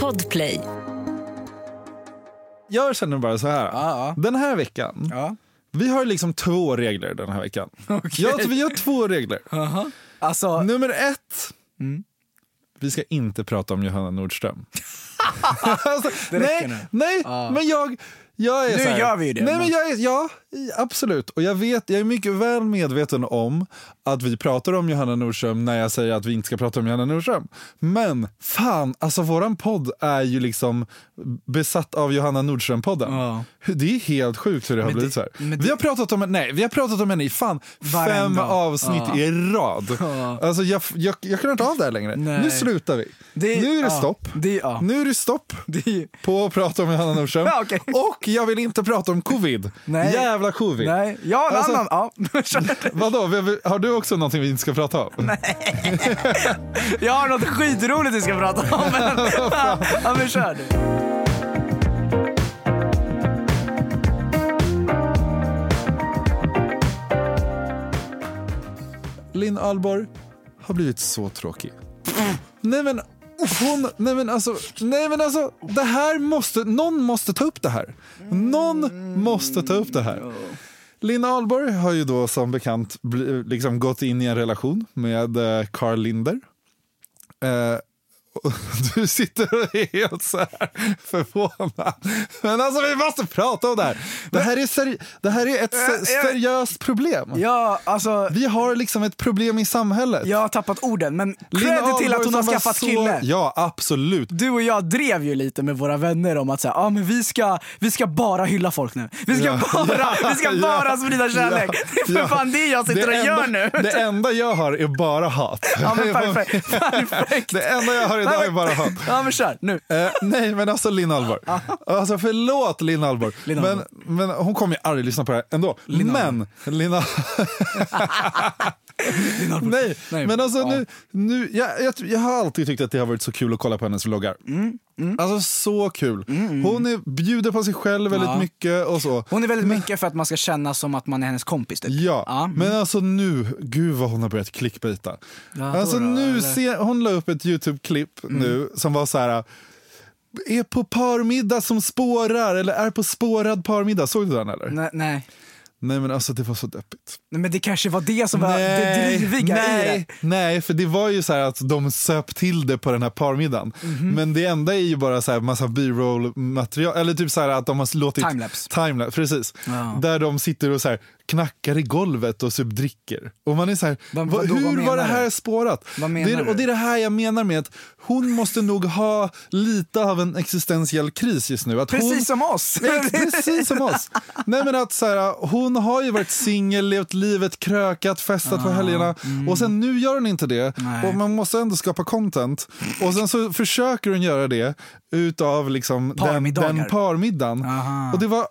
Podplay. Jag känner bara så här. Ja, Den här veckan, ja. vi har liksom två regler den här veckan. Okej. Ja, vi har två regler. Aha. Alltså, Nummer ett. Mm. Vi ska inte prata om Johanna Nordström. alltså, nej, nu. nej men jag, jag är Nu här, gör vi ju det, Nej, men- jag är, ja, absolut. Och jag, vet, jag är mycket väl medveten om att vi pratar om Johanna Nordström när jag säger att vi inte ska prata om Johanna Nordström. Men fan, alltså våran podd är ju liksom besatt av Johanna Nordström-podden. Ja. Det är helt sjukt hur det har Men blivit det- så här. Vi har pratat om, nej, vi har pratat om henne i fan fem Varenda. avsnitt Ja. i rad. Ja. Alltså jag, jag, jag klarar inte av det här längre. Nej. Nu slutar vi. Det- nu är det stopp. det-. Nu är det stopp på att prata om Johanna Nordström. Ja, okej. Och jag vill inte prata om covid. Nej. Jävla covid. nej, ja en Alltså- annan. Ja. Vadå, har du också någonting vi inte ska prata om? Jag har något skitroligt vi ska prata om. Men, ja, men kör du. Linn Ahlborg har blivit så tråkig. Nej men hon, nej men alltså, nej men alltså, det här måste, någon måste ta upp det här. Någon måste ta upp det här. Linn Ahlborg har ju då som bekant liksom gått in i en relation med eh, Carl Linder. Eh, och du sitter och är helt så här förvånad. Men alltså vi måste prata om det här. Det här är, seri- det här är ett se- jag- seriöst problem. Ja, alltså. Vi har liksom ett problem i samhället. Jag har tappat orden, men credit till att hon har skaffat så- kille. Ja, absolut. Du och jag drev ju lite med våra vänner om att säga, ah, men vi, ska, vi ska bara hylla folk nu. Vi ska Ja. bara, vi ska Ja. bara sprida kärlek. Ja. Det är för Ja. fan det jag sitter Det och gör nu. Det enda jag har är bara hat. Ja men perfekt. perfekt. Det enda jag har idag Nej, är bara hat. Ja men kör, nu. Eh, nej, men alltså Linn Ahlborg. Alltså förlåt Linn Ahlborg. Linn Men, men hon kommer ju aldrig lyssna på det här ändå. men Linn Nej, Nej. men alltså Ja. nu, nu jag, jag, jag har alltid tyckt att det har varit så kul att kolla på hennes vloggar. Mm, Alltså så kul. Hon är, bjuder på sig själv väldigt Ja. mycket och så. Hon är väldigt mycket för att man ska känna som att man är hennes kompis typ. Ja, Ja. men alltså nu, gud vad hon har börjat clickbaita. Ja, alltså då nu, eller? Mm. ser, hon la upp ett YouTube-klipp nu som var så här, är på parmiddag som spårar eller är på spårad parmiddag. Såg du den eller? Nej, Nej, nej. men alltså det var så deppigt. Nej, men det kanske var det som var det driviga i nej, det. nej, för det var ju så här att de söp till det på den här parmiddagen. Mhm. Men det enda är ju bara så här massa b-roll material, eller typ så att de har låtit Timelapse. Timelapse, precis. Ja. Där de sitter och så här knackar i golvet och typ dricker. Och man är så här, vad, vad hur var det här du? spårat? Det, är- och det är det här jag menar med att hon måste nog ha lite av en existentiell kris just nu. Att hon, Precis som oss. Nej, Precis som oss. Nej, men att, så här, hon har ju varit singel, levt livet, krökat, festat på helgerna och sen nu gör hon inte det. Ah, mm. Nej. Och man måste ändå skapa content. Och sen så försöker hon göra det utav liksom den, den parmiddagen. Aha. Och det var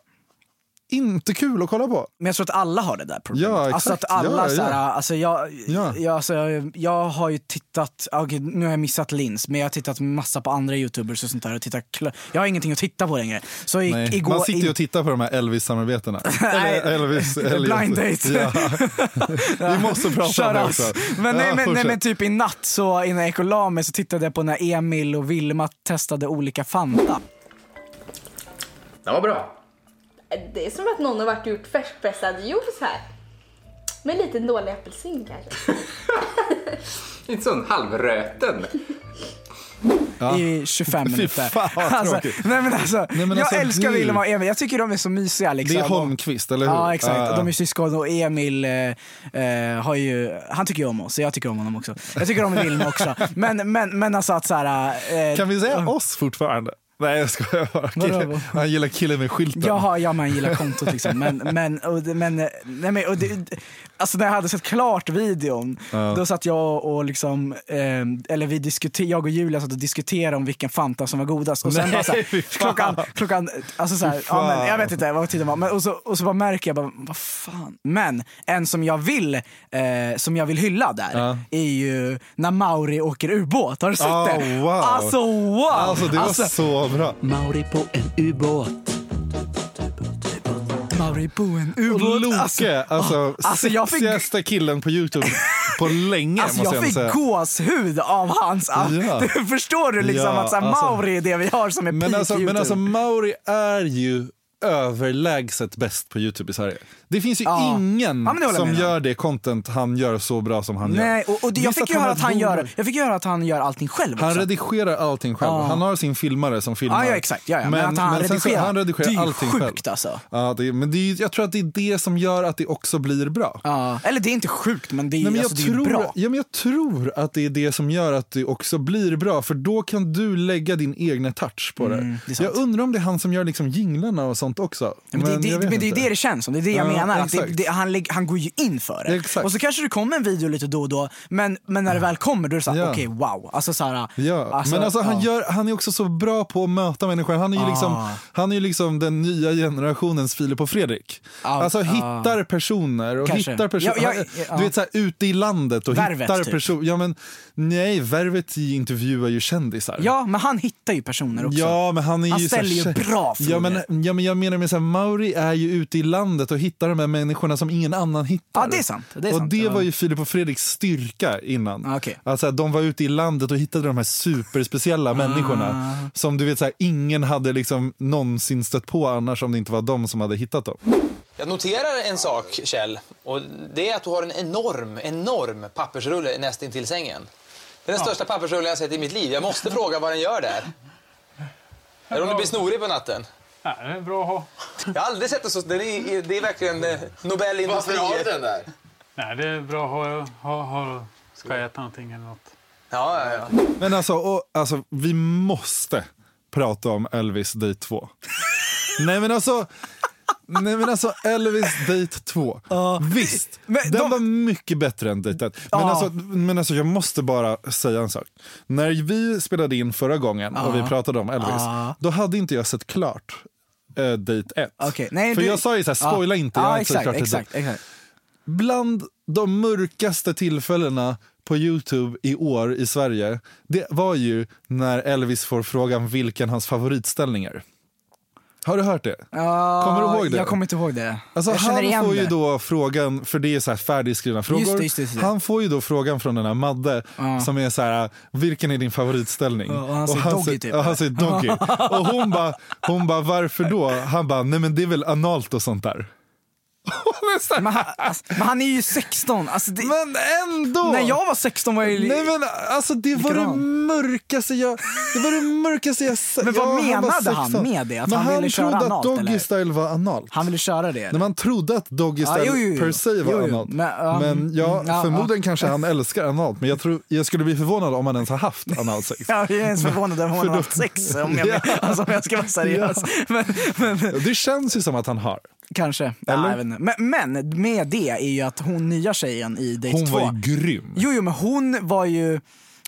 inte kul att kolla på. Men jag tror att alla har det där problemet. Ja, Alltså att exakt. alla Ja, så här, ja. alltså jag, Ja. jag, alltså, jag har ju tittat, okej nu har jag missat Lins, men jag har tittat massa på andra youtubers och sånt där och tittat, jag har ingenting att titta på längre. Så i, Nej. igår, Man sitter ju och tittar på de här Elvis-samarbetena. Elvis, Elliot. Blind date. Ja. Vi måste prata om det också. Men, nej, Ja, men, nej men typ i natt så innan jag gick och la mig så tittade jag på när Emil och Vilma testade olika Fanta. Det var bra. Det är som att någon har varit och gjort färskpressad juice här. Med en liten dålig apelsin kanske. Inte sån halvröten. i 25 Fy minuter. fan, alltså, nej men alltså, Nej, men jag alltså, älskar hur? Vilma och Emil, jag tycker de är så mysiga. Liksom. Det är Holmqvist, eller hur? Ja exakt, Ja, ja. de är syskon och Emil eh, eh, har ju, han tycker ju om oss, så jag tycker om honom också. Jag tycker om Vilma också. Men, men, men alltså att såhär... Eh, Kan vi säga oss fortfarande? Nej jag skojar bara. Han gillar killen med skylten. Jaha, ja man gillar kontot liksom. Men, men, och, men, nej, men och det, alltså när jag hade sett klart videon, då satt jag och liksom, eh, eller vi diskuterade, jag och Julia satt och diskuterade om vilken Fanta som var godast. Och sen Nej, bara så här, fy fan. klockan, klockan, alltså så här, Fy ja, men, jag vet inte vad tiden var. Men, och, så, och så bara märker jag bara, vad fan. Men en som jag vill, eh, som jag vill hylla där, Ja. är ju när Mauri åker ubåt. Har du sett Oh, det? wow. Alltså wow! Alltså det var Alltså, så bra. Mauri på en ubåt. Mauri på en Och ubåt. Loke, Alltså, alltså, alltså, jag sexigaste killen på Youtube på länge Alltså jag jag fick säga. gåshud av hans... Ja. Du förstår du liksom Ja, att så här, alltså- Mauri är det vi har som är Men peak alltså, men YouTube. alltså Mauri är ju överlägset bäst på Youtube i Sverige. Det finns ju Ja. ingen Ja, men det som gör det content han gör så bra som han Nej, gör. och, och det- jag fick, ju höra att han gör, jag fick höra att han gör allting själv Han också. redigerar allting själv. Ja. Han har sin filmare som filmar. Ja, exakt. Ja. Men, att han så- redigerar, han redigerar det är allting sjukt själv. alltså. Ja, det, men det är, jag tror att det är det som gör att det också blir bra. Ja. Eller det är inte sjukt men det är, Nej, men jag, alltså, det är bra. ja, men jag tror att det är det som gör att det också blir bra, för då kan du lägga din egna touch på Mm, det. det jag undrar om det är han som gör liksom jinglarna och sånt också. Ja, Men, det, det, men det är det det känns som, det är det jag Ja, menar. Att det, han, han går ju in för det. Exakt. Och så kanske det kommer en video lite då och då, men, men när det väl kommer då är det såhär, Ja. okej wow. Alltså, såhär, Ja, men alltså, han, ja. gör, han är också så bra på att möta människor. Han är ju, Ah. liksom, han är ju liksom den nya generationens Filip och Fredrik. Ja, alltså ah. hittar personer och Kanske. hittar personer. Ja, ja, ja. Du vet såhär ute i landet och Värvet, hittar typ. personer. Ja, men, nej, Värvet intervjuar ju kändisar. ja, men han hittar ju personer också. Ja, men han är Han ju så ställer ju bra ja men, ja, men jag menar med så här, Mauri är ju ute i landet och hittar de här människorna som ingen annan hittar. Ja, det är sant. Det är och sant, det ja. var ju Filip och Fredriks styrka innan. Ah, okej. Alltså, de var ute i landet och hittade de här superspeciella Ah. människorna som du vet så här, ingen hade liksom någonsin stött på annars om det inte var de som hade hittat dem. Jag noterar en sak, Kjell. Och det är att du har en enorm, enorm pappersrulle näst intill sängen. Det är den största pappersrulle jag sett i mitt liv. Jag måste fråga vad den gör där. Är det om du blir snorig på natten? Ja, det är bra att ha. Jag har aldrig sett det så. Det är, det är verkligen eh, Nobel industri. där? Nej, det är bra att ha, ha, ha ska jag äta någonting eller något. Ja, ja, ja. Men alltså, och, alltså, vi måste prata om Elvis Date 2. Nej men alltså, nej men alltså Elvis Date 2. Visst, Men den de- var mycket bättre än Date 1. Men, Ja. alltså, men alltså jag måste bara säga en sak. När vi spelade in förra gången och vi pratade om Elvis, då hade inte jag sett klart uh, Date 1. Okej, nej, För du- jag sa ju så här, spoila Ja. inte, jag sett exakt, klart Date 1. exakt, exakt. Bland de mörkaste tillfällena på Youtube i år i Sverige, det var ju när Elvis får frågan vilken hans favoritställning är. Har du hört det? Ja, Kommer du ihåg det? Jag kommer inte ihåg det. Alltså, han får det. ju då frågan, för det är så här färdigskrivna frågor. Just det, just det, just. Han får ju då frågan från den här Madde Ja. som är så här, vilken är din favoritställning? Ja, och han säger doggy, säger- typ. Ja, han säger doggy. och hon bara, hon bara, varför då? Han bara, nej men det är väl analt och sånt där. Men han, alltså, men han är ju 16. Alltså, det, Men ändå! när jag var 16 var jag ju... Nej men alltså det var det mörkaste jag, det var det mörkaste jag sett. Men vad Ja, var menade han 16. med det? Att Men han ville köra trodde analt, att Doggy eller? Style var analt. Han ville köra det. När man trodde att Doggy Style jo, jo, jo. per se var analt. Men, ja, men ja, mm, ja, förmodligen kanske han älskar analt. Men jag, tror, jag skulle bli förvånad om han ens har haft analsex. Jag är ens förvånad om han har haft sex, om jag, Ja. alltså, om jag ska vara seriös. Men, men, Det känns ju som att han har. Kanske. Eller? Nej. Men, men med det är ju att hon nya tjejen i Date Hon 2. var ju grym. Jo, jo, men hon var ju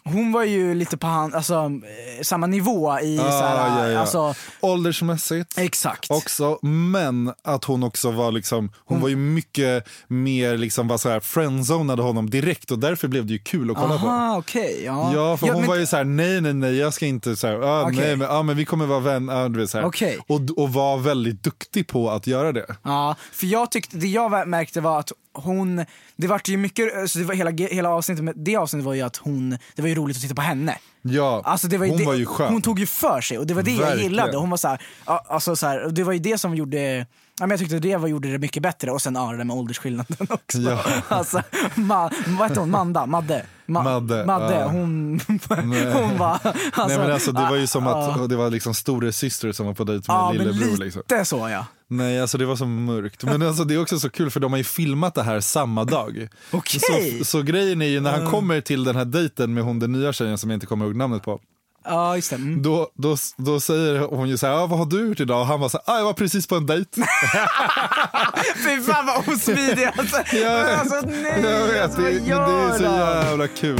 hon var ju lite på han, alltså, eh, samma nivå i Ah, såhär, ja, ja. alltså, Åldersmässigt. exakt. Också, men att hon också var liksom, hon var ju mycket mer liksom var så här friendzonade honom direkt och därför blev det ju kul att kolla på. Aha, okej. ja. Ja, för hon men- var ju så här: nej, nej, nej, jag ska inte så här, ah, Okej. nej, men, ah, men vi kommer vara vänner. Ah, du vet, så här. Okej. och, och var väldigt duktig på att göra det. Ja, för jag tyckte, det jag märkte var att hon, det var ju mycket, alltså det var hela, hela avsnittet, men det avsnittet var ju att hon, det var ju roligt att titta på henne. Ja, Alltså det var ju hon det, var ju skön. Hon tog ju för sig och det var det jag Verkligen. gillade. Hon var så här, alltså så här, det var ju det som gjorde Ja, men jag tyckte det var, gjorde det mycket bättre och sen ja, det där med åldersskillnaden också. Ja. Alltså, ma, vad hette hon? Manda? Madde? Ma, Madde, Madde ja. hon, hon var... Alltså, nej, men alltså, det var ju som att det var liksom store syster som var på dejt med Ja, lillebror. lite Liksom. så ja. Nej, alltså det var så mörkt. Men alltså, det är också så kul för de har ju filmat det här samma dag. Okej. Så, så grejen är ju när han kommer till den här dejten med hon den nya tjejen som jag inte kommer ihåg namnet på. Ja, just det. Mm. Då, då, då säger hon ju så här, ah, vad har du gjort idag? Och han var så här, ah, jag var precis på en dejt. Fy fan vad osmidig alltså. Jag alltså nej, jag vet alltså, det, det är så jävla kul.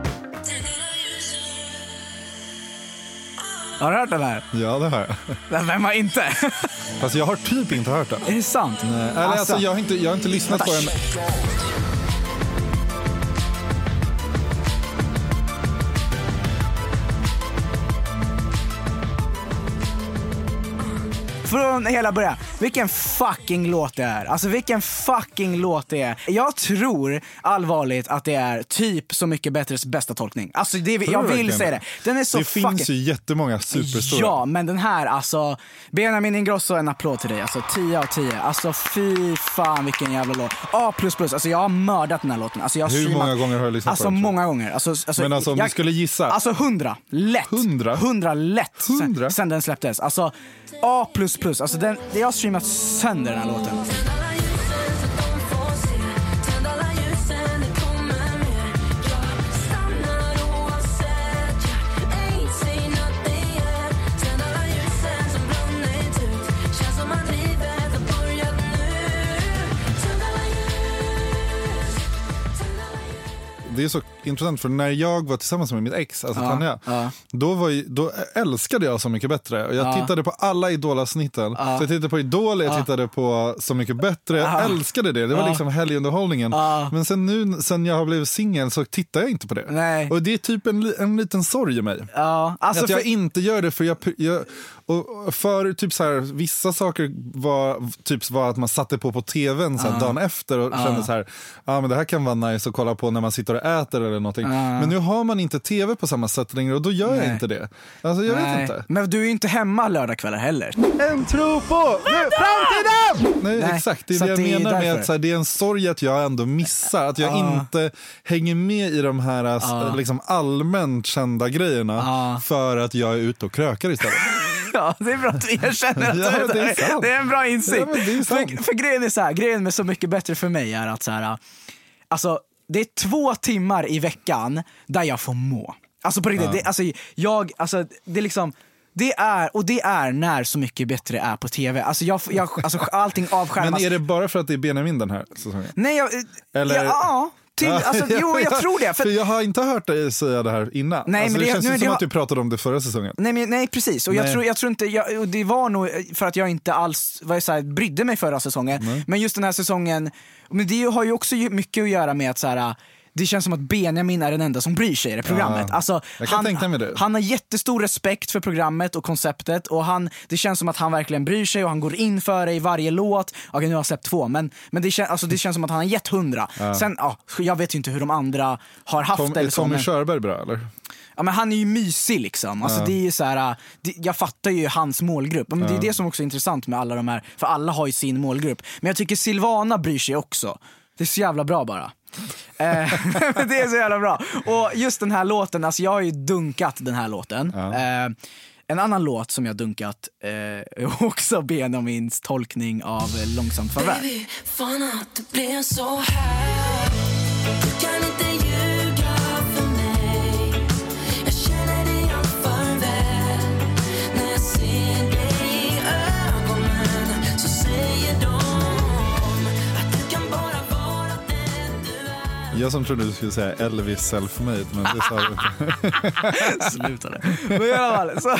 Har du hört den här? Ja, det har jag. Vem har inte? Fast jag har typ inte hört den. Är det sant? Nej, Eller, alltså, jag, har inte, jag har inte lyssnat på den. Från hela början. Vilken fucking låt det är. Alltså vilken fucking låt det är. Jag tror allvarligt att det är typ Så mycket bättres bästa tolkning. Alltså det, jag du vill säga det? Den är så Det fucking... finns ju jättemånga superstora. Ja, men den här alltså. Benjamin Ingrosso, en applåd till dig. Alltså 10 av 10. Alltså fy fan vilken jävla låt. A++. Alltså jag har mördat den här låten. Alltså, jag Hur streamat- många gånger har du lyssnat alltså, på den, du? många gånger. Alltså, alltså, Men alltså, om du skulle gissa? Alltså 100. Lätt. 100? 100 lätt. 100? Sen, sen den släpptes. Alltså A++ plus. Alltså den, jag har streamat sönder den här låten. Det är så intressant för när jag var tillsammans med mitt ex, alltså Ja, Tanja, ja. då, var då älskade jag Så mycket bättre. Och Jag Ja. tittade på alla Idol-avsnitten. Så jag tittade på Idol, jag tittade på Så mycket bättre. Jag Ja. älskade det, det var Ja. liksom helgunderhållningen. Ja. Men sen nu, sen jag har blivit singel så tittar jag inte på det. Nej. Och det är typ en, en liten sorg i mig. Ja, alltså att jag för- inte gör det för jag, jag och och för typ så här, vissa saker var, typ var att man satte på på tvn så här, dagen efter och kände så här, ah, men det här kan vara nice att kolla på när man sitter och äter eller någonting. Men nu har man inte tv på samma sätt längre och då gör jag Nej. inte det. Alltså jag vet Nej. inte. Men du är ju inte hemma lördagskvällar heller. En tro på framtiden! Nej, Nej, exakt, det är så det jag det menar med att så här, det är en sorg att jag ändå missar, att jag Ja. inte hänger med i de här uh. liksom, allmänt kända grejerna för att jag är ute och krökar istället. Ja, det är bra att du erkänner att Ja, det är det är en bra insikt. Ja, för, för grejen är så här, grejen med Så mycket bättre för mig är att så här, alltså det är två timmar i veckan där jag får må. Alltså på riktigt, det, alltså, jag, alltså det är liksom det är, och det är när Så mycket bättre är på tv. Alltså, jag, jag, alltså allting avskärmas. Men är det bara för att det är Benjamin den här säsongen? Nej, jag, Eller- ja, ja, till, alltså, jo jag tror det. För, För jag har inte hört dig säga det här innan. Nej, alltså, men det, det- känns nu som det- att du pratade om det förra säsongen. Nej, men, nej precis, och jag Nej. tror, jag tror inte, jag, det var nog för att jag inte alls var så här, brydde mig förra säsongen. Men just den här säsongen, men det har ju också mycket att göra med att så här, det känns som att Benjamin är den enda som bryr sig i det programmet. Ja, Alltså, han, han har jättestor respekt för programmet och konceptet och han, det känns som att han verkligen bryr sig och han går in för det i varje låt. Okej nu har jag släppt två men, men det, kän, alltså, det känns som att han har gett hundra. Sen, ja, jag vet ju inte hur de andra har haft Tom, det. är eller så, Tommy Körberg bra eller? Ja, men han är ju mysig liksom. Alltså, det är så här, äh, det, jag fattar ju hans målgrupp. Men Det är det som också är intressant med alla de här, för alla har ju sin målgrupp. Men jag tycker Silvana bryr sig också. Det är så jävla bra bara. Eh, det är så jävla bra. Och just den här låten, alltså jag har ju dunkat den här låten. Eh, en annan låt som jag dunkat eh, är också Benjamins tolkning av Långsamt farväl. Fan att det blev så här kan inte Jag som trodde du skulle säga Elvis self-made, men det sa du inte. Sluta det. Men i alla fall, så,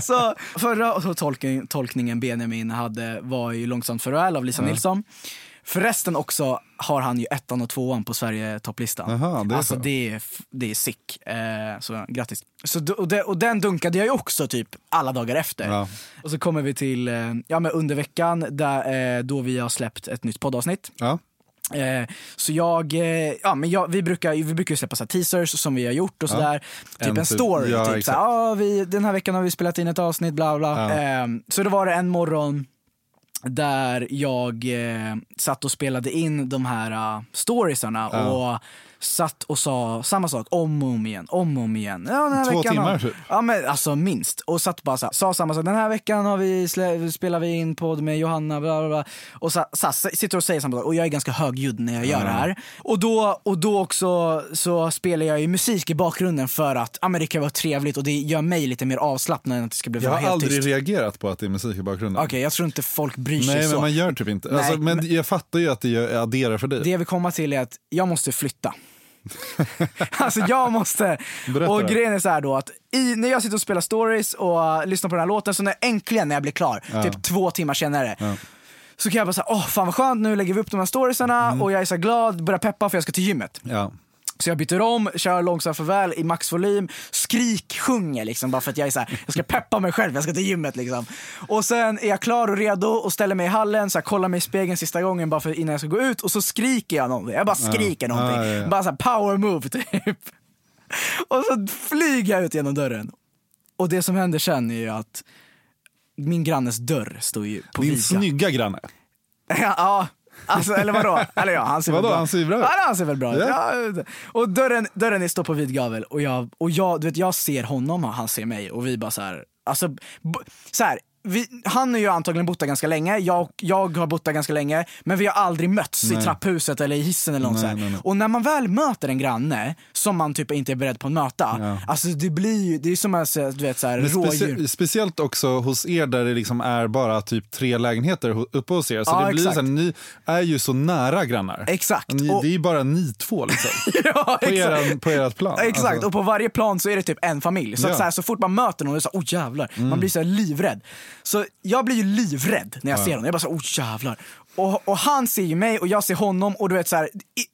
så förra tolkning, tolkningen Benjamin hade var ju Långsamt farväl av Lisa Nilsson. Förresten också har han ju ettan och tvåan på Sverige-topplistan. Alltså så. det är, det är sick. Eh, så grattis. Så, och, det, och den dunkade jag ju också typ alla dagar efter. Ja. Och så kommer vi till eh, ja, men under veckan där, eh, då vi har släppt ett nytt poddavsnitt. Ja. Eh, så jag, eh, ja men jag, vi brukar, vi brukar ju släppa så teasers som vi har gjort och sådär. Typ en, En typ- story. ja, typ, såhär, ah, vi, den här veckan har vi spelat in ett avsnitt, bla bla. Ja. Eh, så då var det en morgon där jag eh, satt och spelade in de här uh, storiesarna Ja. och satt och sa samma sak om och om igen, om och om igen. Ja, den här Två veckan timmar, typ? Ja men alltså minst. Och satt bara så här, sa samma sak. Den här veckan har vi spelar vi in podd med Johanna, bla bla bla. Och så, så, sitter och säger samma sak. Och jag är ganska högljudd när jag gör det här. Och då, och då också så spelar jag ju musik i bakgrunden för att ja, men det kan vara trevligt och det gör mig lite mer avslappnad än att det ska bli Jag har aldrig tyst. reagerat på att det är musik i bakgrunden. Okej, jag tror inte folk bryr sig Nej, så. men man gör typ inte. Nej, alltså, men, men- jag fattar ju att det adderar för dig. Det jag vill komma till är att jag måste flytta. alltså jag måste. Berätta och grejen är så här då att i, när jag sitter och spelar stories och uh, lyssnar på den här låten, så när äntligen när jag blir klar, typ två timmar senare, så kan jag bara säga, åh fan vad skönt, nu lägger vi upp de här storiesarna Mm. och jag är så glad, börjar peppa för jag ska till gymmet. Ja. Så jag byter om, kör långsamt farväl i maxvolym, skrik, sjunger liksom bara för att jag är så här, jag ska peppa mig själv, jag ska till gymmet liksom. Och sen är jag klar och redo och ställer mig i hallen, så här, kollar mig i spegeln sista gången bara för innan jag ska gå ut och så skriker jag någonting. Jag bara skriker någonting. Ja, ja, ja. Bara så här power move typ. Och så flyger jag ut genom dörren. Och det som händer sen är ju att min grannes dörr står ju på Din vika. snygga granne. Ja, alltså, eller vadå? Eller ja, han ser Vadå, väl bra han ser bra ut? Ja, han ser väl bra ut. Ja. Ja. och dörren, dörren är- står på vid gavel och, jag, och jag, du vet, jag ser honom och han ser mig och vi bara så här, alltså, så här, vi, han har ju antagligen bott där ganska länge, jag, jag har bott där ganska länge, men vi har aldrig mötts i Nej. trapphuset eller i hissen eller något Nej. Och när man väl möter en granne som man typ inte är beredd på att möta, Ja. alltså det blir ju, det är som att du vet så här, specie- speciellt också hos er där det liksom är bara typ tre lägenheter uppe hos er. Så Ja, det blir så exakt. här, ni är ju så nära grannar. Exakt. Ni, Och- Det är ju bara ni två liksom. ja, på, exakt. eran, på ert plan. Exakt, Alltså, och på varje plan så är det typ en familj. Så, att så, här, så fort man möter någon, så här, oh jävlar, man blir så livrädd. Så jag blir ju livrädd när jag ser honom. Jag bara så oh jävlar. Och, och han ser ju mig och jag ser honom och du vet så här, i,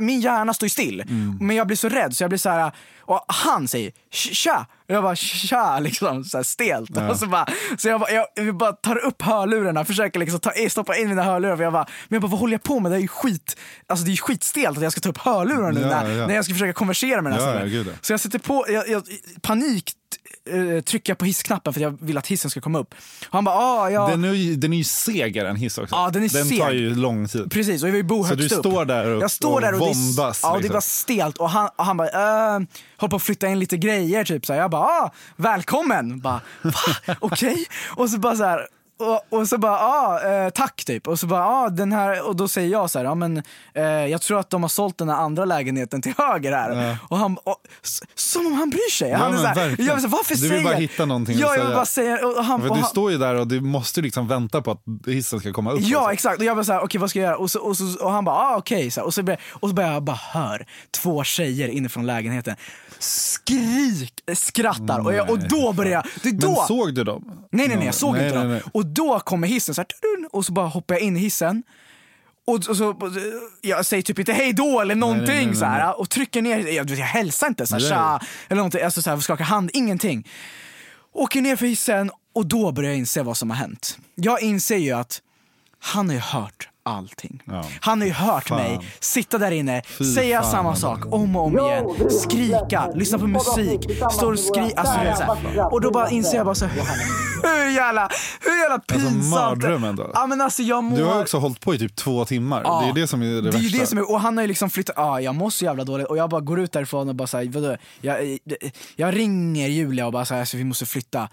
min hjärna står ju still. Men jag blir så rädd så jag blir så här, och han säger tja. Och jag bara tja, liksom så här stelt. Och så, bara, så jag, bara, jag, jag bara tar upp hörlurarna, försöker liksom ta, stoppa in mina hörlurar. För jag bara, men jag bara, vad håller jag på med? Det är ju skit, alltså det är ju skitstelt att jag ska ta upp hörlurarna nu Ja, när, ja. när jag ska försöka konversera med den här Ja, ja, ja. Så jag sätter på, jag, jag, panik eh, trycker jag på hissknappen för jag vill att hissen ska komma upp. Och han bara, ah, ja. den, är ju, den är ju segare än hiss också. Ja, den är den seg. tar ju lång tid. Precis, och jag vill bo Så högst du upp. står där och- jag står och där och våndas, Det är, ja, det är liksom. bara stelt och han, och han bara, äh, håller på att flytta in lite grejer typ. Så här. Jag bara, ah, välkommen. Bara? Okej? Och så bara så här. Och, och så bara, ah, eh, tack typ. Och så bara, ah, den här, och då säger jag så här, ja men eh, jag tror att de har sålt den här andra lägenheten till höger här. Och han, och, som om han bryr sig. Ja, han är så här, verkligen. jag vill så här, varför Du vill säger bara hitta någonting Ja, jag vill bara säga. Och han, och du han, står ju där och du måste liksom vänta på att hissen ska komma upp. Ja också. exakt, och jag var såhär, okej vad ska jag göra? Och, så, och, så, och han bara, ah, okej. Så, och, så började, och så började jag bara hör två tjejer inifrån lägenheten skrik, skrattar och, jag, och då började jag, det då, Men såg du dem? nej nej nej jag såg Nej, inte nej, dem. Och då kommer hissen så här, och så bara hoppar jag in i hissen. Och, och så, jag säger typ inte hej då eller någonting så här, och trycker ner, jag, jag hälsar inte så här, tja, eller någonting, alltså så här, skakar hand, ingenting. Åker ner för hissen och då börjar jag inse vad som har hänt. Jag inser ju att han har ju hört allting. Ja. Han har ju hört Fan. mig sitta där inne, Fy säga fan. samma sak om och om igen, skrika, lyssna på musik, står och skrika. Alltså, du vet, så här. Och då bara inser jag bara så här, hur jävla, hur jävla pinsamt. mardröm ändå. Ja, men alltså, jag mår... Du har också hållit på i typ två timmar. Ja. Det är det som är det, Det är värsta. det som är, och han har ju liksom flyttat, ja jag mår så jävla dåligt och jag bara går ut därifrån och bara såhär, vadå, jag, jag ringer Julia och bara såhär, så vi måste flytta.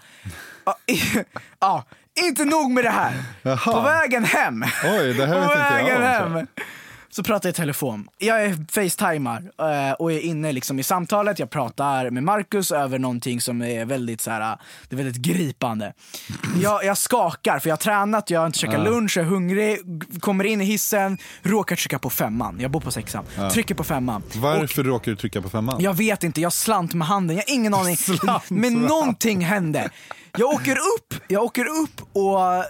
Ja, inte nog med det här. Jaha. På vägen hem, Oj, det här på vet inte jag vägen om, hem så pratar jag i telefon. Jag är facetimar eh, och är inne liksom i samtalet. Jag pratar med Marcus över någonting som är väldigt, så här, det är väldigt gripande. Jag, jag skakar för jag har tränat, jag har inte käkat lunch, jag är hungrig, kommer in i hissen, råkar trycka på femman. Jag bor på sexan. Trycker på femman. Varför råkar du trycka på femman? Jag vet inte, jag slant med handen, jag har ingen aning. Slant Men någonting hände. Jag åker upp, jag åker upp och, och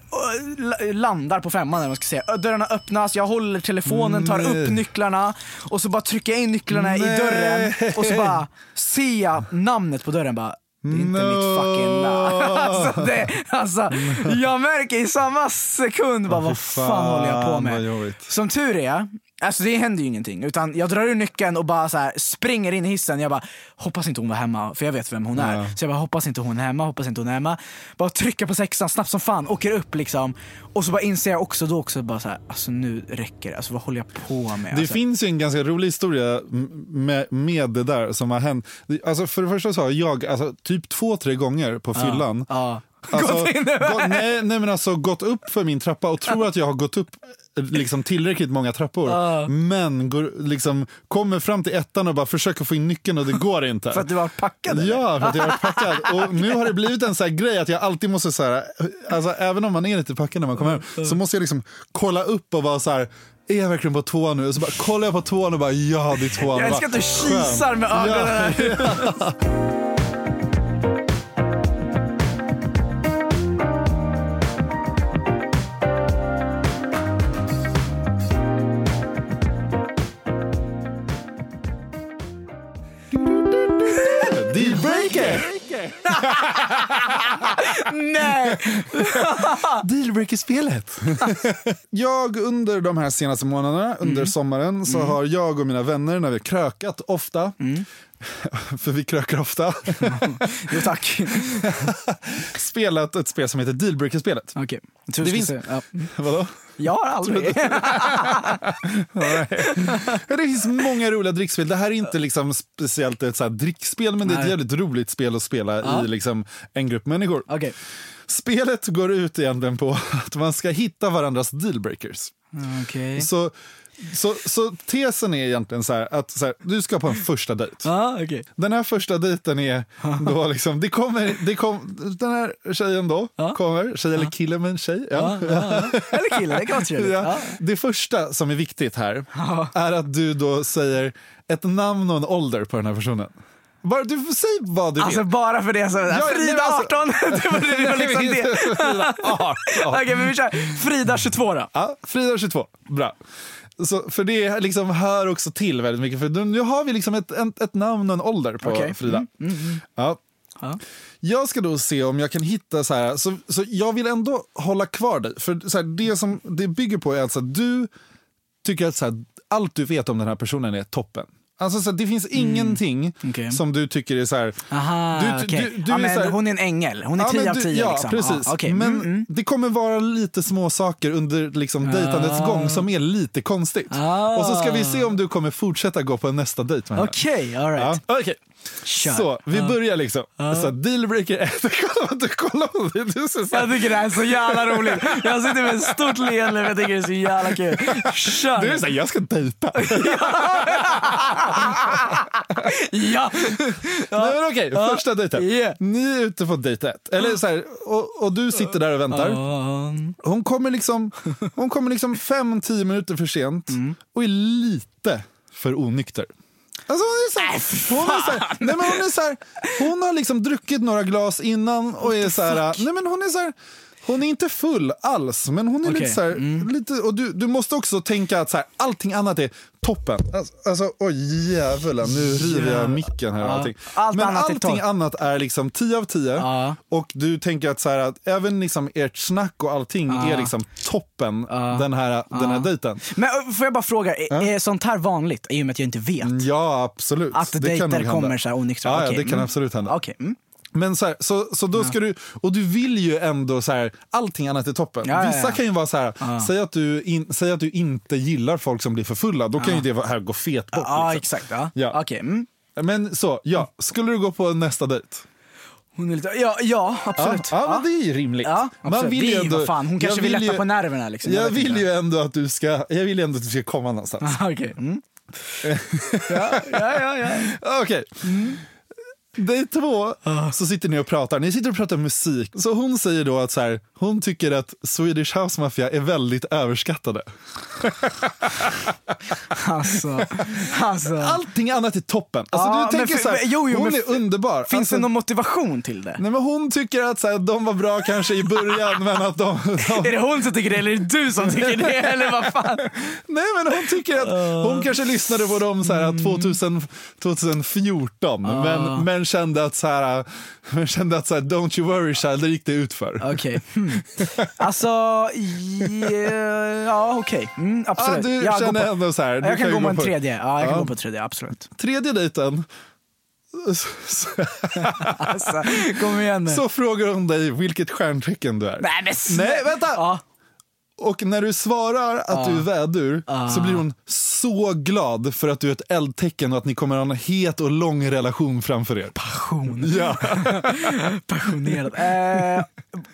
la- landar på femman eller man ska säga. Dörrarna öppnas, jag håller telefonen, tar upp nycklarna och så bara trycker jag in nycklarna i Nej. dörren och så bara ser jag namnet på dörren bara det är inte No. mitt fucking namn. Alltså, det, alltså, jag märker i samma sekund bara, fy vad fan håller jag på fan, med? Som tur är Alltså det händer ju ingenting. Utan jag drar ur nyckeln och bara så här, springer in i hissen. Jag bara, hoppas inte hon var hemma, för jag vet vem hon är. Så jag bara, hoppas inte hon är hemma, hoppas inte hon är hemma. Bara trycka på sexan snabbt som fan, åker upp liksom. Och så bara inser jag också då också bara så här, alltså nu räcker det. Alltså vad håller jag på med? Det alltså, finns ju en ganska rolig historia med, med det där som har hänt. Alltså för det första så har jag alltså, typ två, tre gånger på fyllan Ja. Alltså, Gått in gå, nej, nej men alltså gått upp för min trappa och tror att jag har gått upp liksom tillräckligt många trappor. Men går, liksom, kommer fram till ettan och bara försöker få in nyckeln och det går inte. För att du var packad? eller? Ja, för att jag varit packad. Och nu har det blivit en här grej att jag alltid måste, så här, alltså, även om man är lite packad när man kommer hem, så måste jag liksom kolla upp och vara så här, är jag verkligen på tvåan nu? Och så bara kollar jag på tvåan och bara, ja det är tvåan. Jag älskar att du kisar med ögonen. Ja. Dealbreaker! Nej! Dealbreaker-spelet. jag under de här senaste månaderna, under sommaren, så har jag och mina vänner när vi krökat ofta, för vi krökar ofta, Jo tack. spelat ett spel som heter Dealbreaker-spelet. Okej, tror Det finns- ja. Vadå? Jag har aldrig. Det finns många roliga drickspel. Det här är inte liksom speciellt ett så här drickspel, men det är ett Nej. jävligt roligt spel att spela Ja. i liksom en grupp människor. Okej. Spelet går ut egentligen på att man ska hitta varandras dealbreakers. Okej. Så, så, så tesen är egentligen så här att så här, du ska på en första dejt. Ja, okej. Den här första dejten är då liksom, det kommer, det kom, den här tjejen då Ja. kommer, tjej eller kille men tjej. Ja. Ja, ja, ja. Eller kille, det kan vara trevligt. Ja. Ja. Det första som är viktigt här är att du då säger ett namn och en ålder på den här personen. Bara, du säga vad du Alltså vill. bara för det så, Frida alltså- 18! det var, det var liksom det. Frida, 18. Okej men vi kör, Frida 22 då. Ja, Frida 22, bra. Så, för det liksom hör också till väldigt mycket. För nu- har vi liksom ett, ett, ett namn och en ålder på Okej. Frida. Ja. Ja. Jag ska då se om jag kan hitta så här, så, så jag vill ändå hålla kvar dig. För så här, det som det bygger på är alltså att du tycker att så här, allt du vet om den här personen är toppen. Alltså så här, det finns ingenting Mm. Okej. som du tycker är så här... Aha, Du- okej. du- du ja, är så här- hon är en ängel, hon är Ja, 10 men av 10 Ja, liksom. precis. Ja, okej. Men Mm, mm. det kommer vara lite små saker under liksom, dejtandets Ah. gång som är lite konstigt. Ah. Och så ska vi se om du kommer fortsätta gå på nästa dejt med henne. Okej, alright. Ja, okej. Kör. Så, vi Ja. börjar liksom. Så dealbreaker 1. Kolla kollar på det. Du ser så här, Jag tycker det här är så jävla roligt. Jag sitter med ett stort leende för jag tycker det är så jävla kul. Kör! du är så här, jag ska dejta. Ja! Nej, men okej, första dejten. Yeah. Ni är ute på dejt ett. Eller så här, och, och du sitter där och väntar. Hon kommer liksom, hon kommer liksom fem, tio minuter för sent Mm. och är lite för onykter. Alltså hon är så här, hon är så här, nej men hon är så här, hon har liksom druckit några glas innan och är så här, nej men hon är så här, hon är inte full alls, men hon är lite Okej, så här, lite, och du, du måste också tänka att så här, allting annat är toppen. Alltså, alltså oj jävlar, nu river jag micken här Ja. allting. Allt men annat är allting topp. annat är liksom 10 av 10 Ja. och du tänker att, så här, att även liksom ert snack och allting Ja. är liksom toppen Ja. den, här, den här dejten. Men får jag bara fråga, är, är sånt här vanligt i och med att jag inte vet? Ja, absolut. Att Det kan dejter hända. kommer så här onyktra? Ja, ja, Okej, det kan mm. absolut hända. Okej. Mm. Men så, här, så, så då ska du, och du vill ju ändå så här, allting annat är toppen. Ja, ja, Vissa ja. kan ju vara så här, säg, att du in, säg att du inte gillar folk som blir för fulla, då kan ju det här gå fet bort. Ja, liksom. exakt. Ja. Ja. Okej. Mm. Men så, ja, skulle du gå på nästa dejt? Hon är lite, ja, ja, absolut. Ja, ja, men det är ju rimligt. Ja, absolut. vill ju ändå- fan, hon kanske vill lätta ju- på nerverna. Liksom. Jag vill inte. ju ändå att du ska, jag vill ju ändå att du ska komma någonstans. Okej. Mm. ja, ja, ja, ja. Okej. Dejt två så sitter ni och pratar. Ni sitter och pratar musik. Så hon säger då att så här, hon tycker att Swedish House Mafia är väldigt överskattade. Alltså, alltså. Allting annat är toppen. Alltså, Ja, du tänker för- så här, jo, jo, hon är underbar. Finns Alltså, det någon motivation till det? Nej, men hon tycker att så här, de var bra kanske i början men att de... de Är det hon som tycker det eller är det du som tycker det? Eller vad fan? nej men hon tycker att hon kanske lyssnade på dem så här, 2000, 2014 men, men men kände att så här, men kände att så här, don't you worry child, det gick det ut för. Okej. Hmm. Alltså, yeah, ja okej. Mm, Ja, absolut. du jag känner på, ändå så här. jag kan gå med en på- tredje. Ja, jag kan Ja. gå på tredje, absolut. Tredje dejten. Så, så, Alltså, kom igen nu. så frågar hon dig vilket stjärntecken du är. Nej men Nej, vänta! Ja. Och när du svarar att du är vädur så blir hon så glad för att du är ett eldtecken och att ni kommer att ha en het och lång relation framför er. Passion. Ja. Passionerad. Eh,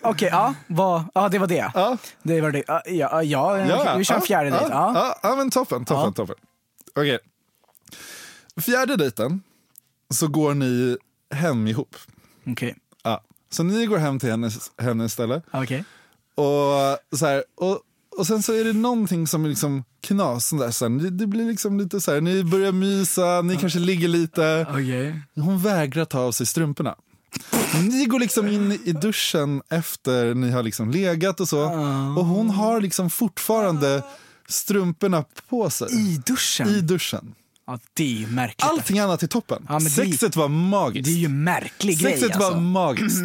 Okej, ja, vad- ja det var det. Ja. Det var det. Ja, ja, ja, Ja, vi kör ja, fjärde ja, dejt. Ja. Ja, ja, men toppen, toppen, Ja. toppen. Okej. Fjärde dejten så går ni hem ihop. Okej. Ja. Så ni går hem till henne, henne istället. Okej. Och, så här, och, och sen så är det någonting som är liksom knas. Där, så här, det, det blir liksom lite så här, ni börjar mysa, ni kanske ligger lite. Okej. Hon vägrar ta av sig strumporna. Ni går liksom in i duschen efter ni har liksom legat och så. Och hon har liksom fortfarande strumporna på sig. I duschen? I duschen. Ja, det är märkligt. Allting annat i toppen. Ja, men det- Sexet var magiskt. Det är ju märklig grej Sexet var alltså. magiskt.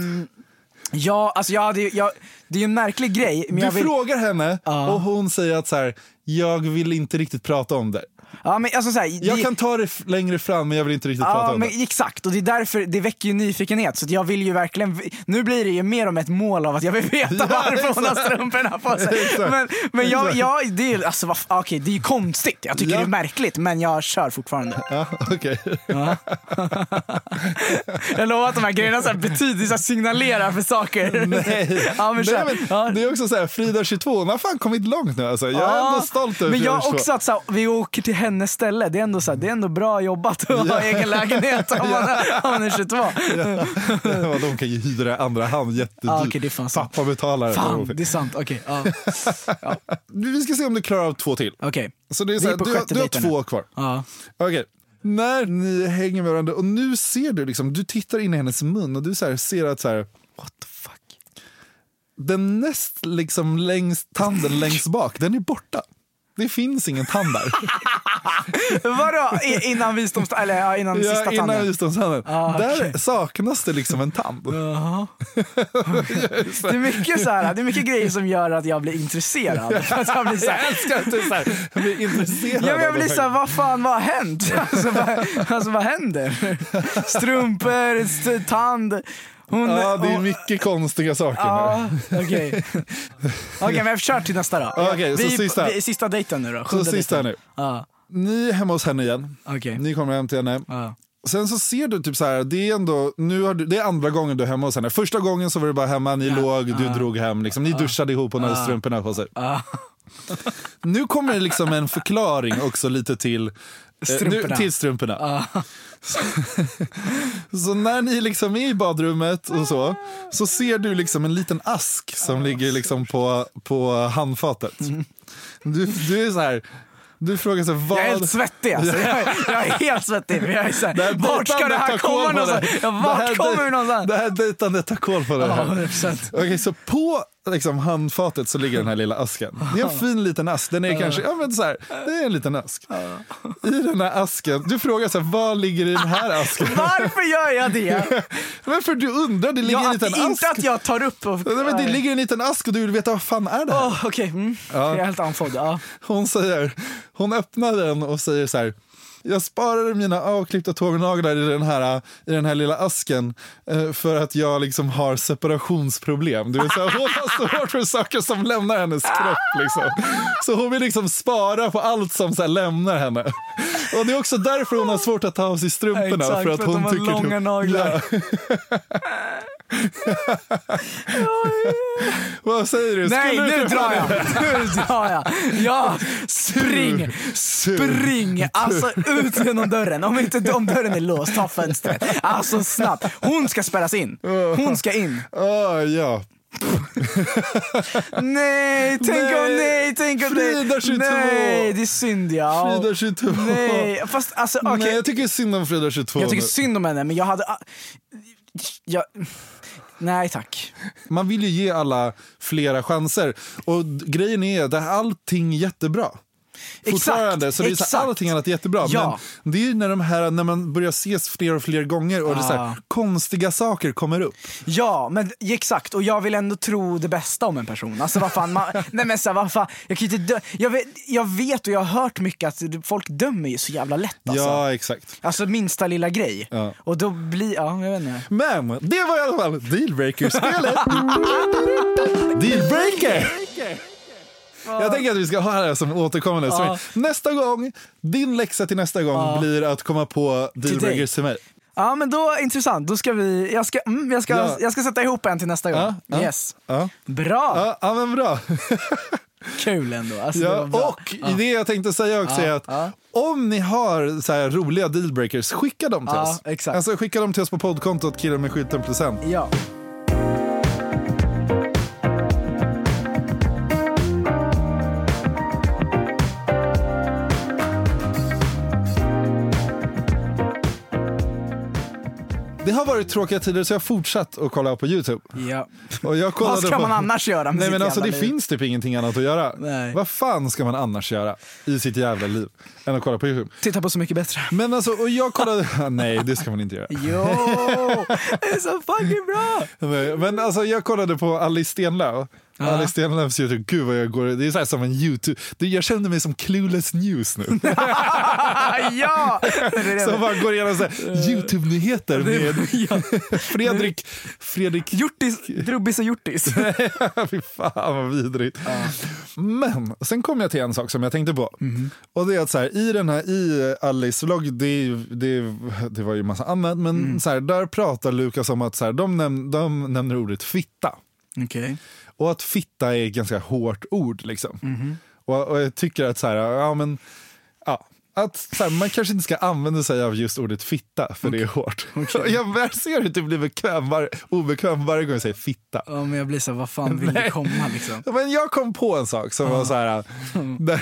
Ja, alltså jag hade, jag, det är ju en märklig grej. Men Du jag vill, frågar henne och hon säger att så här, jag vill inte riktigt prata om det. Ja, men alltså så här, Jag det- kan ta det längre fram men jag vill inte riktigt prata Ja, om men det. exakt. Och det är därför det väcker ju nyfikenhet. Så jag vill ju verkligen, nu blir det ju mer om ett mål av att jag vill veta Ja, varför hon har strumporna på sig. Exakt. Men, men jag, jag, det är alltså, okej, det är ju konstigt. Jag tycker Ja. det är märkligt, men jag kör fortfarande. Ja, okej. Jag lovar att de här grejerna så här betyder, så här signalerar för saker. Nej, Ja, men Nej, men det är också så här, Frida 22, hon har fan kommit långt nu alltså. Jag är Ja, ändå stolt över Men Frida jag 22. också att så här, vi åker till hennes ställe. Det är ändå, så här, det är ändå bra jobbat att ha Ja. egen lägenhet om man, är- om man är 22. Ja, de kan ju hyra andra hand jättedyrt. Det är fan sant. Pappa betalar. Fan, det är sant. Okej. ja. Vi ska se om du klarar av två till. Okej. Så det är så är här, på du, har- du har dejten nu. två kvar. Ja. Okej. När ni hänger med varandra och nu ser du liksom, du tittar in i hennes mun och du så här, ser att så här, What the fuck? den näst liksom längst, tanden längst bak, den är borta. Det finns ingen tand där. Vadå? I- Innan visdoms... Eller ja, innan ja, sista innan tanden? visdomstanden. Ah, Där okej. saknas det liksom en tand. Jaha. Det är mycket så här, det är mycket grejer som gör att jag blir intresserad. För att jag blir så Jag här, älskar att du så här, blir intresserad. Ja, jag blir så här, vad fan, vad har hänt? Alltså vad, alltså, vad händer? Strumpor, st- tand. Hon, Ja, det är hon- mycket konstiga saker Ja, nu. okej. Okej, men vi kör till nästa då. Så vi, sista. Vi, sista dejten nu då. Så sista nu. Ja, Ni är hemma hos henne igen. okej. Ni kommer hem till henne. Ja. Sen så ser du typ så här, det är ändå, nu har du, det är andra gången du är hemma hos henne. Första gången så var du bara hemma, ni låg, du drog hem, liksom, ni duschade ihop och hon hade strumporna på sig. Ja. Nu kommer det liksom en förklaring också lite till Strumporna. Nu, till strumporna. Så när ni liksom är i badrummet och så, så ser du liksom en liten ask som ligger liksom på, på handfatet. Du, du är så här, du frågar så här, vad... Jag är helt svettig alltså. Jag är, jag är helt svettig. Jag är så Det här här, vart ska det här komma någonstans? det. Ja, Det vart här kommer vi någonstans? Det här dejtandet tar koll på det Ja, här. 100%. Okej, så på liksom, handfatet så ligger den här lilla asken. Det är en fin liten ask. Den är kanske, ja men så här, det är en liten ask. I den här asken, du frågar så här, vad ligger i den här asken? Varför gör jag det? Men för du undrar, det ligger Ja, en liten inte ask. att jag tar upp och... Nej, men det ligger en liten ask och du vill veta vad fan är det här? Åh, Okej, mm. jag är helt andfådd. Ja. Hon säger, hon öppnar den och säger så här. Jag sparade mina avklippta tånaglar i den här, i den här lilla asken eh, för att jag liksom har separationsproblem. Det vill säga, hon har svårt för saker som lämnar hennes kropp. Liksom. Så hon vill liksom spara på allt som så lämnar henne. Och Det är också därför hon har svårt att ta av sig strumporna. Exakt, för att för att hon tycker långa naglar. Ja. Vad säger du? Nej, Skulle nu drar jag! Nu drar jag! Ja, spring! Spring! Alltså ut genom dörren. Om, inte, om dörren är låst, ta fönstret. Alltså snabbt. Hon ska spärras in. Hon ska in. Ah, ja. Nej, tänk om Nej. nej, tänk om Frida 22. Nej, det är synd ja. Frida 22. Nej, fast alltså okej. Nej, jag tycker synd om Frida 22. Jag tycker synd om henne, men jag hade... Jag, nej tack. Man vill ju ge alla flera chanser. Och grejen är att allting är jättebra fortfarande. Så det är så här, exakt. allting annat är jättebra. Ja. Men det är ju när, de här, när man börjar ses fler och fler gånger och det är så här, Ah. konstiga saker kommer upp. Ja, men exakt. Och jag vill ändå tro det bästa om en person. Alltså vad fan, man, nej men så här, vad fan, jag kan inte dö. Jag vet, jag vet och jag har hört mycket att folk dömer ju så jävla lätt alltså. Ja, exakt. Alltså minsta lilla grej. Ja. Och då blir, ja jag vet inte. Men det var i alla fall dealbreaker-spelet. Dealbreaker! Jag tänker att vi ska ha det här som återkommande. Ja. Nästa gång, din läxa till nästa gång Ja. blir att komma på dealbreakers till mig. Ja men då, intressant. Då ska vi, jag ska, mm, jag ska, Ja. jag ska sätta ihop en till nästa gång. Ja, ja. Yes. Ja. Bra! Ja, ja men bra. Kul ändå. Alltså, det Ja, bra. och det jag tänkte säga också Ja, är att ja. om ni har så här roliga dealbreakers, skicka dem till Ja, oss. exakt. Alltså skicka dem till oss på poddkontot killen med skylten plus en. Ja. Det har varit tråkiga tider så jag har fortsatt att kolla på Youtube. ja. Och jag kollade Vad ska på... man annars göra med Nej men alltså det liv? finns typ ingenting annat att göra. Nej. Vad fan ska man annars göra i sitt jävla liv än att kolla på Youtube? Titta på Så mycket bättre. Men alltså, och jag kollade... Nej, det ska man inte göra. Jo, det är så fucking bra! Nej, Men alltså jag kollade på Alice Stenlöf. Ja. Alice Stenlöfs Youtube, gud vad jag går... Det är så här som en Youtube... Jag känner mig som Clueless News nu. ja! Som bara går igenom Youtube-nyheter med Fredrik... Fredrik... Hjortis, Drubbis och Hjortis. Fy fan vad vidrigt. Men sen kom jag till en sak som jag tänkte på. Mhm. Och det är att så här, i den här, i Alice vlogg, det, det, det var ju massa annat, men Mm. så här, där pratar Lukas om att så här, de, näm, de nämner ordet fitta. Okej. Och att fitta är ett ganska hårt ord liksom. Mhm. Och, och jag tycker att så här, ja men, ja. Att så här, man kanske inte ska använda sig av just ordet fitta för det är hårt. Jag bär- ser hur du blir bekväm var, obekväm varje gång jag säger fitta. Ja, men jag blir så här, vad fan vill du komma liksom? Men jag kom på en sak som var så här. där-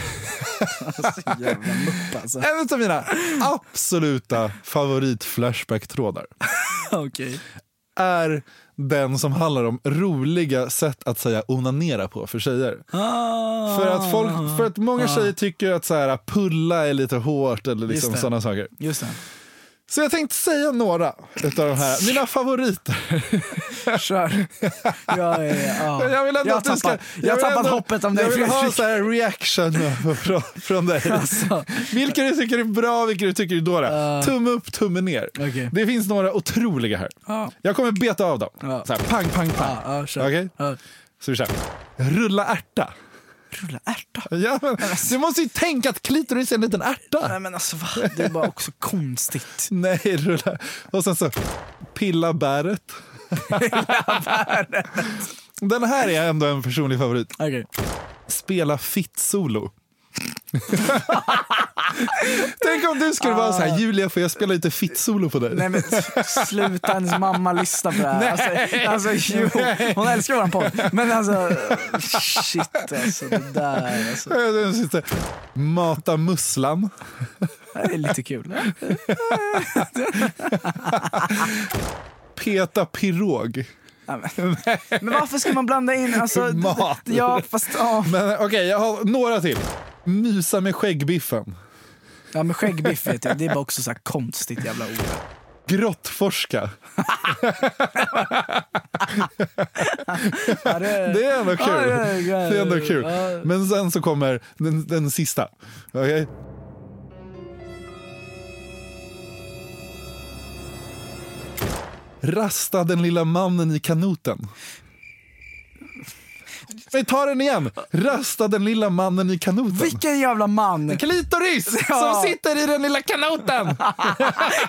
Så jävla mupp alltså. en av mina absoluta favorit flashback-trådar Okej. Är den som handlar om roliga sätt att säga onanera på för tjejer. Ah. För att, folk, för att många tjejer tycker att så här, pulla är lite hårt eller liksom sådana saker. Just det. Så jag tänkte säga några utav de här, mina favoriter. Kör. Ja, ja, ja. Jag vill ändå jag att du ska... jag har tappat ändå- hoppet om dig Jag vill ha Fredrik. så här reaction från, från dig. Alltså. Vilka du tycker är bra, vilka du tycker är dåliga. Uh. Tumme upp, tumme ner. Okej. Det finns några otroliga här. Ja. Jag kommer beta av dem. Ja. Så här, pang, pang, pang. Ja, kör. Okej? Ja. Så vi kör. Rulla ärta. Rulla ärta. Ja, men, du måste ju tänka att klitoris är en liten ärta. Nej men alltså va? Det är bara också konstigt. Nej, rulla. Och sen så pilla bäret. Den här är ändå en personlig favorit. Okej. Spela fitt-solo. Tänk om du skulle vara så här, Julia får jag spela lite fitt-solo på dig? Nej men sluta, hennes mamma lyssnar på det här. Alltså, alltså jo, hon älskar våran podd. Men alltså, shit alltså det där alltså. Mata musslan. Det är lite kul. Peta pirog. Men, men varför ska man blanda in, alltså, Mat. ja fast. Men okej, jag har några till. Mysa med skäggbiffen. Ja men skäggbiff vet jag, det är bara också så här konstigt jävla ord. Grottforska. Ja, det, Det är ändå kul. Ja, ja, ja, Det är ändå kul. Men sen så kommer den, den sista. Okej? Rasta den lilla mannen i kanoten. Vi tar den igen. Rasta den lilla mannen i kanoten. Vilken jävla man! Klitoris Ja. som sitter i den lilla kanoten.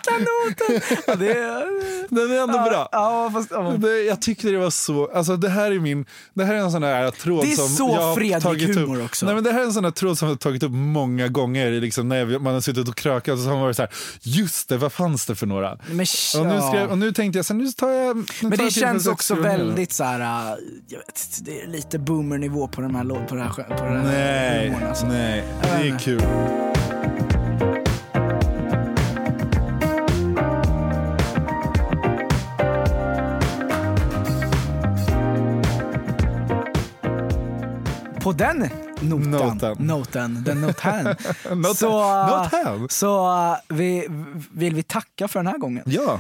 Kanoten! Ja, det är, Den är ändå bra. Ja, fast, ja. Det, jag tyckte det var så, alltså det här är min, det här är en sån där tråd Det är som så jag har Fredrik tagit humor upp. också. Nej men det här är en sån där tråd som jag har tagit upp många gånger liksom, när vi- man har suttit och krökat och så har man varit så här, just det, vad fanns det för några? Men, Och nu, ja. skrev, och nu tänkte jag, så här, nu tar jag nu Men tar det jag känns också väldigt så här, äh, jag vet det är lite boomernivå på den här låten, på den här, på här Nej, humorn, alltså. nej, det är kul. På den notan. Noten. Noten. Den noten. Noten. Så, Noten. så uh, vi, vill vi tacka för den här gången. Ja.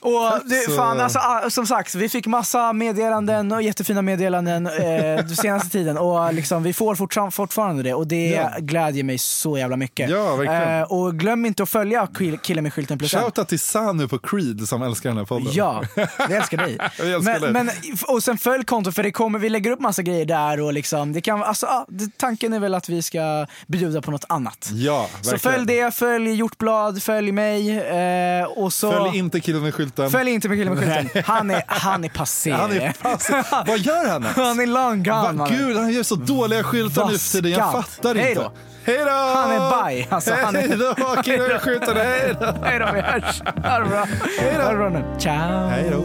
Och det, så- fan, alltså, ah, som sagt, vi fick massa meddelanden och jättefina meddelanden eh, den senaste tiden och liksom, vi får fortfar- fortfarande det och det Ja. glädjer mig så jävla mycket. Ja, verkligen. Eh, och glöm inte att följa Kill- Killen med skylten plus. Shoutout till Sanu på Creed som älskar den här podden. Ja, vi älskar dig. Vi älskar dig. men, men, och sen följ kontot för det kommer, vi lägger upp massa grejer där och liksom, det kan, alltså, ah, det, tanken är väl att vi ska bjuda på något annat. Ja, Så verkligen. följ det, följ Hjortblad, följ mig eh, och så... Följ inte killen med skylten. Följ inte med killen med skylten. Han är, han är passé. Han är passiv. Vad gör han ens? Han är mannen. gud, han gör så dåliga skyltar nu för tiden. Jag fattar Hej inte. då. Hej då! Han är baj. Alltså, han är... Hej då, killen med skylten. Hej då! Hej då, vi hörs. Ha det bra. Bra nu. Ciao. Hej då.